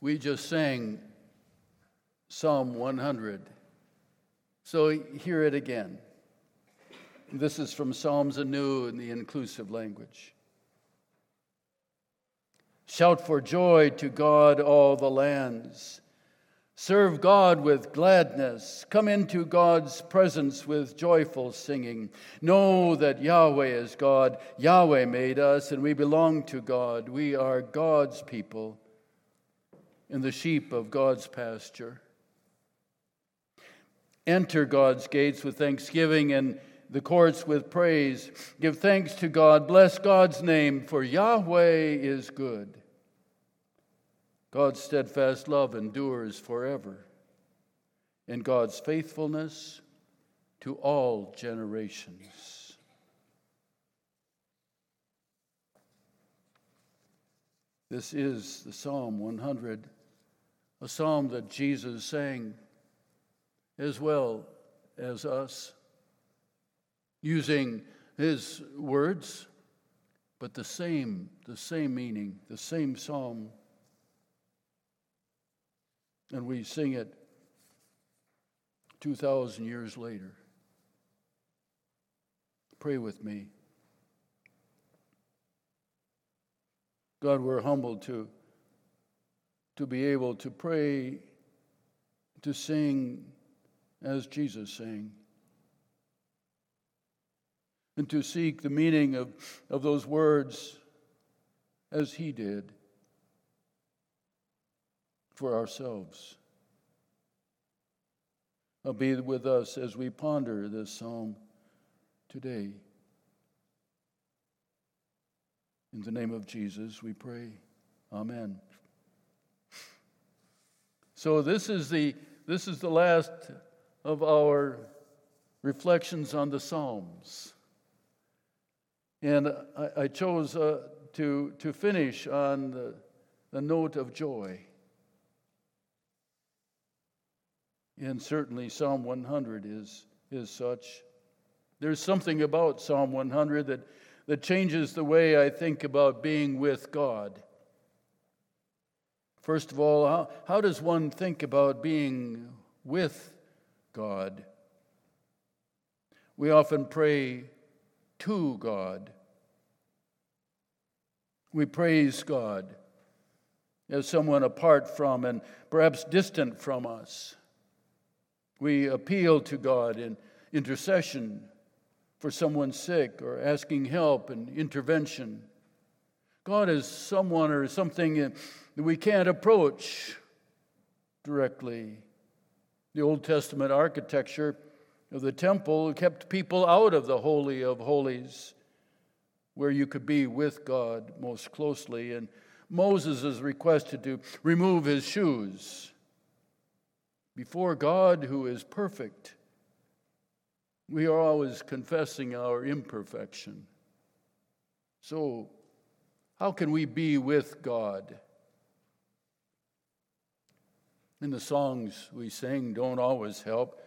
We just sang Psalm 100. So hear it again. This is from Psalms anew in the inclusive language. Shout for joy to God, all the lands. Serve God with gladness. Come into God's presence with joyful singing. Know that Yahweh is God. Yahweh made us, and we belong to God. We are God's people and the sheep of God's pasture. Enter God's gates with thanksgiving and the courts with praise. Give thanks to God. Bless God's name, for Yahweh is good. God's steadfast love endures forever, and God's faithfulness to all generations. This is the Psalm 100, a psalm that Jesus sang as well as us, using his words, but the same, the same meaning, the same psalm and we sing it 2,000 years later. Pray with me. God, we're humbled to, to be able to pray, to sing as Jesus sang, and to seek the meaning of, of those words as he did for ourselves. Be with us as we ponder this psalm today. In the name of Jesus, we pray. Amen. So this is the this is the last of our reflections on the Psalms, and I, I chose uh, to to finish on the, the note of joy. And certainly Psalm 100 is, is such. There's something about Psalm 100 that, that changes the way I think about being with God. First of all, how, how does one think about being with God? We often pray to God. We praise God as someone apart from and perhaps distant from us. We appeal to God in intercession for someone sick or asking help and intervention. God is someone or something that we can't approach directly. The Old Testament architecture of the temple kept people out of the Holy of Holies, where you could be with God most closely. And Moses is requested to remove his shoes before God, who is perfect, we are always confessing our imperfection. So, how can we be with God? And the songs we sing don't always help.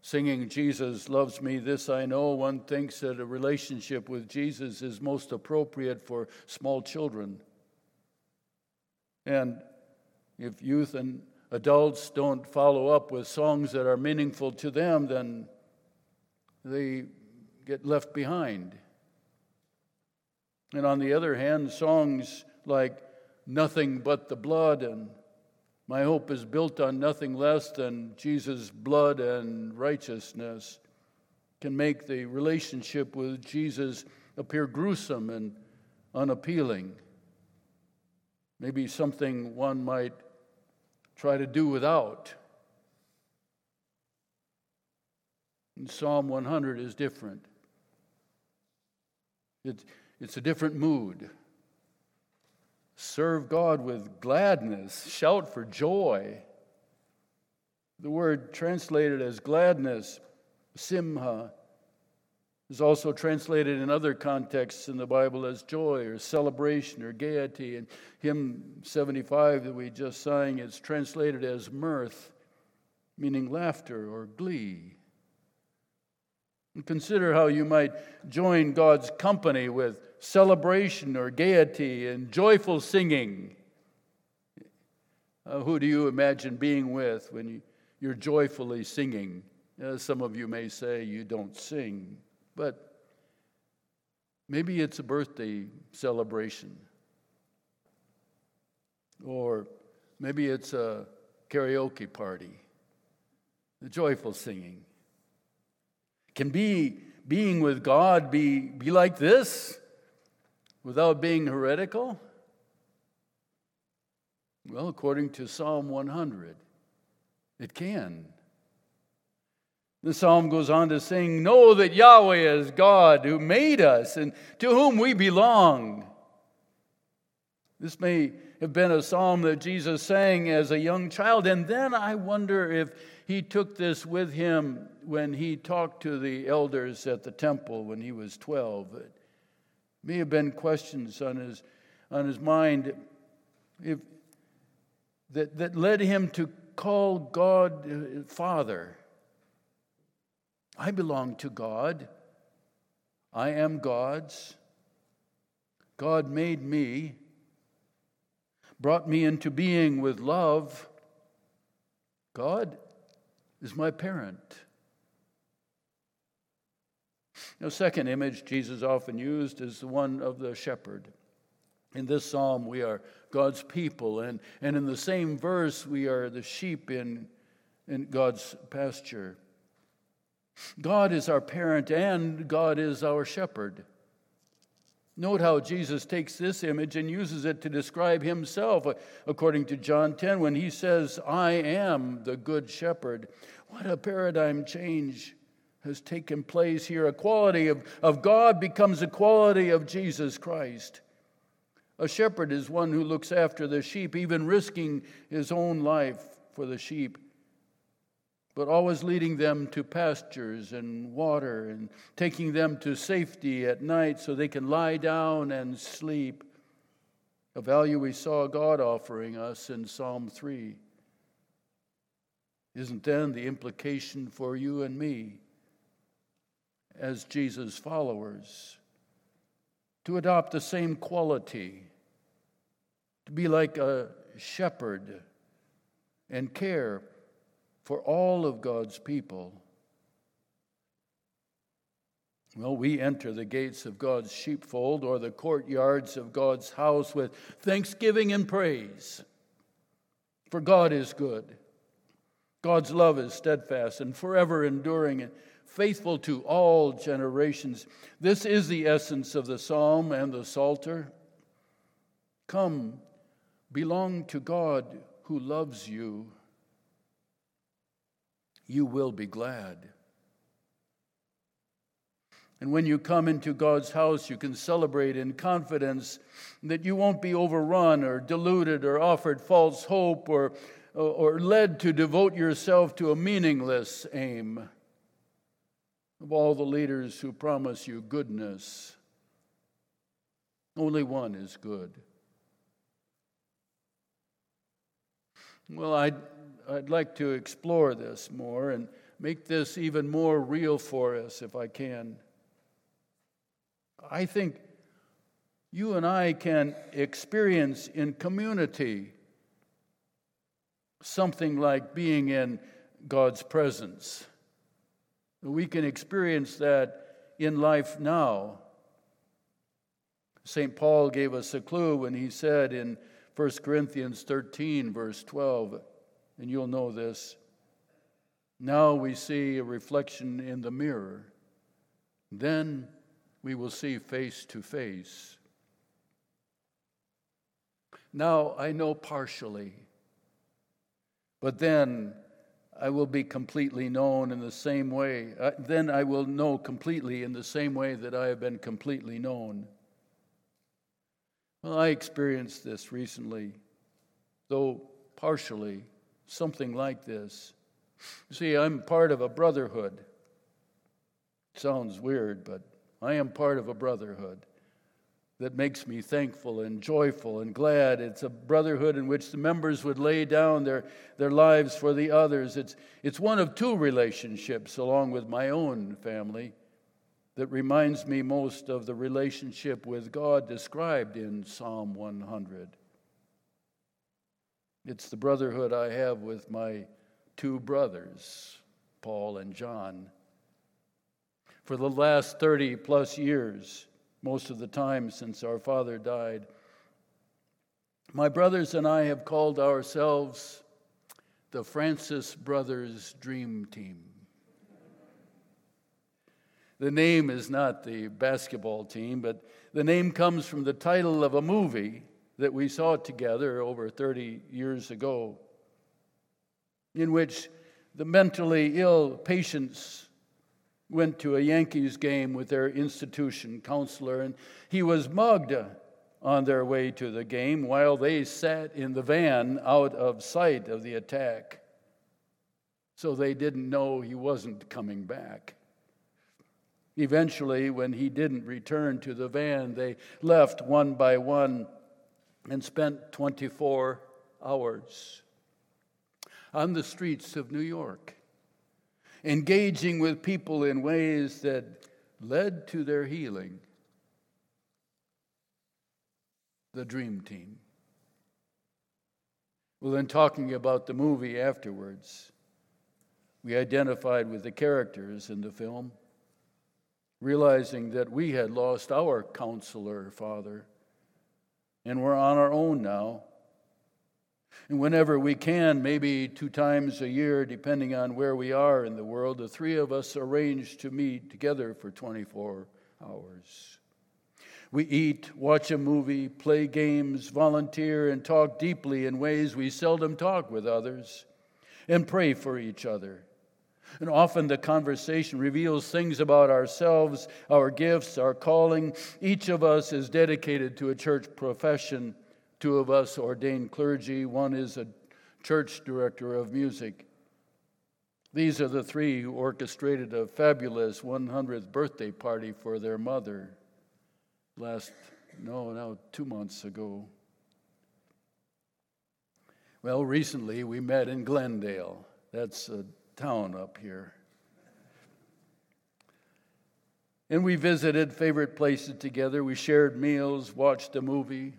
Singing Jesus loves me, this I know, one thinks that a relationship with Jesus is most appropriate for small children. And if youth and adults don't follow up with songs that are meaningful to them, then they get left behind. And on the other hand, songs like Nothing But the Blood and My Hope is Built on Nothing Less Than Jesus' Blood and Righteousness can make the relationship with Jesus appear gruesome and unappealing. Maybe something one might try to do without. And Psalm 100 is different. It's, it's a different mood. Serve God with gladness, shout for joy. The word translated as gladness, simha, is also translated in other contexts in the Bible as joy or celebration or gaiety. And hymn 75 that we just sang is translated as mirth, meaning laughter or glee. And consider how you might join God's company with celebration or gaiety and joyful singing. Uh, who do you imagine being with when you, you're joyfully singing? Uh, some of you may say you don't sing, but maybe it's a birthday celebration. Or maybe it's a karaoke party, the joyful singing. Can be being with God be, be like this without being heretical? Well, according to Psalm 100, it can. The psalm goes on to sing, Know that Yahweh is God who made us and to whom we belong. This may have been a psalm that Jesus sang as a young child, and then I wonder if he took this with him when he talked to the elders at the temple when he was 12. May have been questions on his, on his mind if, that, that led him to call God uh, Father. I belong to God. I am God's. God made me, brought me into being with love. God is my parent. The second image Jesus often used is the one of the shepherd. In this psalm, we are God's people, and, and in the same verse, we are the sheep in, in God's pasture. God is our parent and God is our shepherd. Note how Jesus takes this image and uses it to describe himself, uh, according to John 10, when he says, I am the good shepherd. What a paradigm change has taken place here. A quality of, of God becomes a quality of Jesus Christ. A shepherd is one who looks after the sheep, even risking his own life for the sheep but always leading them to pastures and water and taking them to safety at night so they can lie down and sleep. A value we saw God offering us in Psalm 3. Isn't then the implication for you and me as Jesus' followers to adopt the same quality, to be like a shepherd and care for all of God's people. Well, we enter the gates of God's sheepfold or the courtyards of God's house with thanksgiving and praise. For God is good. God's love is steadfast and forever enduring faithful to all generations. This is the essence of the psalm and the psalter. Come, belong to God who loves you you will be glad. And when you come into God's house, you can celebrate in confidence that you won't be overrun or deluded or offered false hope or, or led to devote yourself to a meaningless aim. Of all the leaders who promise you goodness, only one is good. Well, I'd, I'd like to explore this more and make this even more real for us if I can. I think you and I can experience in community something like being in God's presence. We can experience that in life now. St. Paul gave us a clue when he said in 1 Corinthians 13, verse 12, and you'll know this. Now we see a reflection in the mirror. Then we will see face to face. Now I know partially, but then I will be completely known in the same way. Uh, then I will know completely in the same way that I have been completely known. Well, I experienced this recently, though partially something like this. See, I'm part of a brotherhood. sounds weird, but I am part of a brotherhood that makes me thankful and joyful and glad. It's a brotherhood in which the members would lay down their, their lives for the others. It's, it's one of two relationships, along with my own family, that reminds me most of the relationship with God described in Psalm 100. It's the brotherhood I have with my two brothers, Paul and John. For the last 30 plus years, most of the time since our father died, my brothers and I have called ourselves the Francis Brothers Dream Team. The name is not the basketball team, but the name comes from the title of a movie that we saw together over 30 years ago, in which the mentally ill patients went to a Yankees game with their institution counselor, and he was mugged on their way to the game while they sat in the van out of sight of the attack. So they didn't know he wasn't coming back. Eventually, when he didn't return to the van, they left one by one and spent 24 hours on the streets of New York, engaging with people in ways that led to their healing. The Dream Team. Well, in talking about the movie afterwards, we identified with the characters in the film, realizing that we had lost our counselor father and we're on our own now. And whenever we can, maybe two times a year, depending on where we are in the world, the three of us arrange to meet together for 24 hours. We eat, watch a movie, play games, volunteer, and talk deeply in ways we seldom talk with others, and pray for each other. And often the conversation reveals things about ourselves, our gifts, our calling. Each of us is dedicated to a church profession. Two of us ordained clergy, one is a church director of music. These are the three who orchestrated a fabulous 100th birthday party for their mother last, no, now two months ago. Well, recently we met in Glendale. That's a town up here. And we visited favorite places together. We shared meals, watched a movie,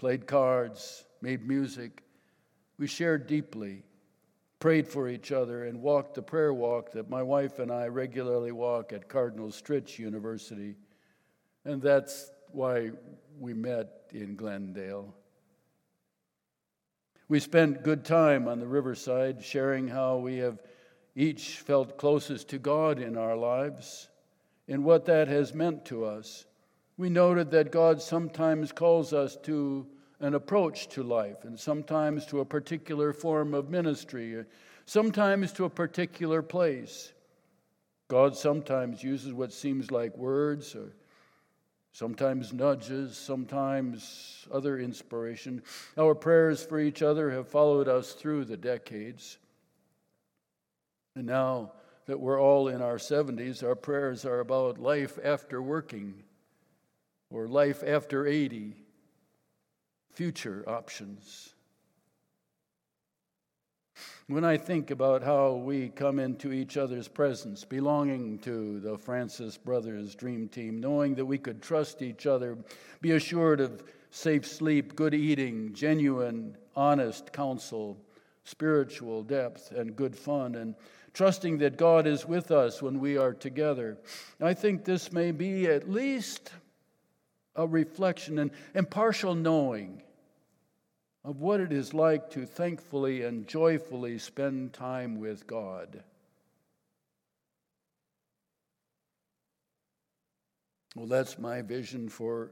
played cards, made music. We shared deeply, prayed for each other, and walked the prayer walk that my wife and I regularly walk at Cardinal Stritch University. And that's why we met in Glendale. We spent good time on the riverside, sharing how we have each felt closest to God in our lives and what that has meant to us. We noted that God sometimes calls us to an approach to life, and sometimes to a particular form of ministry, sometimes to a particular place. God sometimes uses what seems like words, or sometimes nudges, sometimes other inspiration. Our prayers for each other have followed us through the decades. And now that we're all in our 70s, our prayers are about life after working or life after 80, future options. When I think about how we come into each other's presence, belonging to the Francis Brothers Dream Team, knowing that we could trust each other, be assured of safe sleep, good eating, genuine, honest counsel, spiritual depth, and good fun, and trusting that God is with us when we are together. I think this may be at least a reflection and, impartial knowing of what it is like to thankfully and joyfully spend time with God. Well, that's my vision for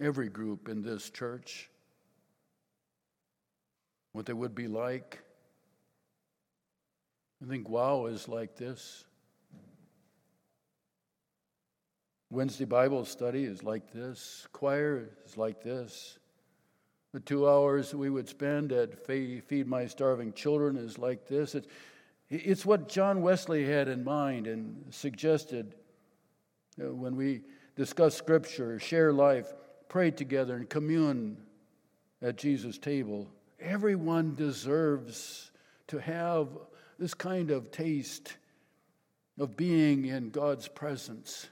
every group in this church. What they would be like I think wow is like this. Wednesday Bible study is like this. Choir is like this. The two hours we would spend at Feed My Starving Children is like this. It's, what John Wesley had in mind and suggested uh, when we discuss Scripture, share life, pray together, and commune at Jesus' table. Everyone deserves to have this kind of taste of being in God's presence.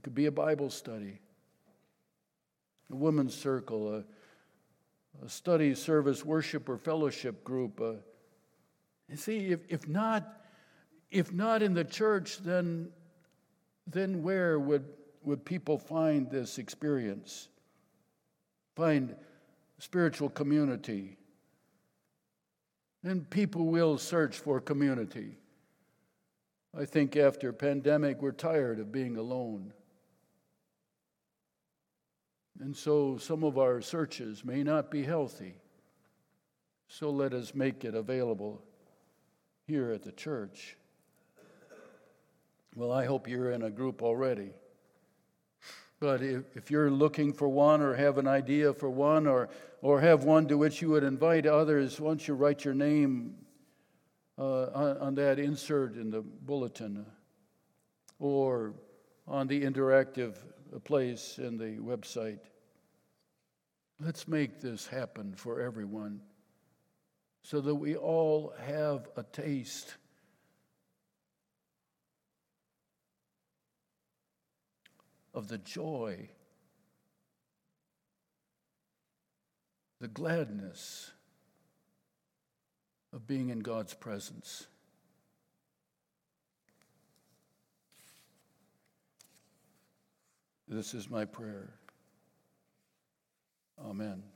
It could be a Bible study, a women's circle, a, a study service, worship, or fellowship group. Uh, you see, if, if, not, if not in the church, then, then where would, would people find this experience? Find spiritual community? And people will search for community. I think after pandemic, we're tired of being alone. And so some of our searches may not be healthy. So let us make it available here at the church. Well, I hope you're in a group already. But if, if you're looking for one or have an idea for one or, or have one to which you would invite others, once you write your name uh, on, on that insert in the bulletin or on the interactive place in the website. Let's make this happen for everyone so that we all have a taste of the joy, the gladness of being in God's presence. This is my prayer. Amen.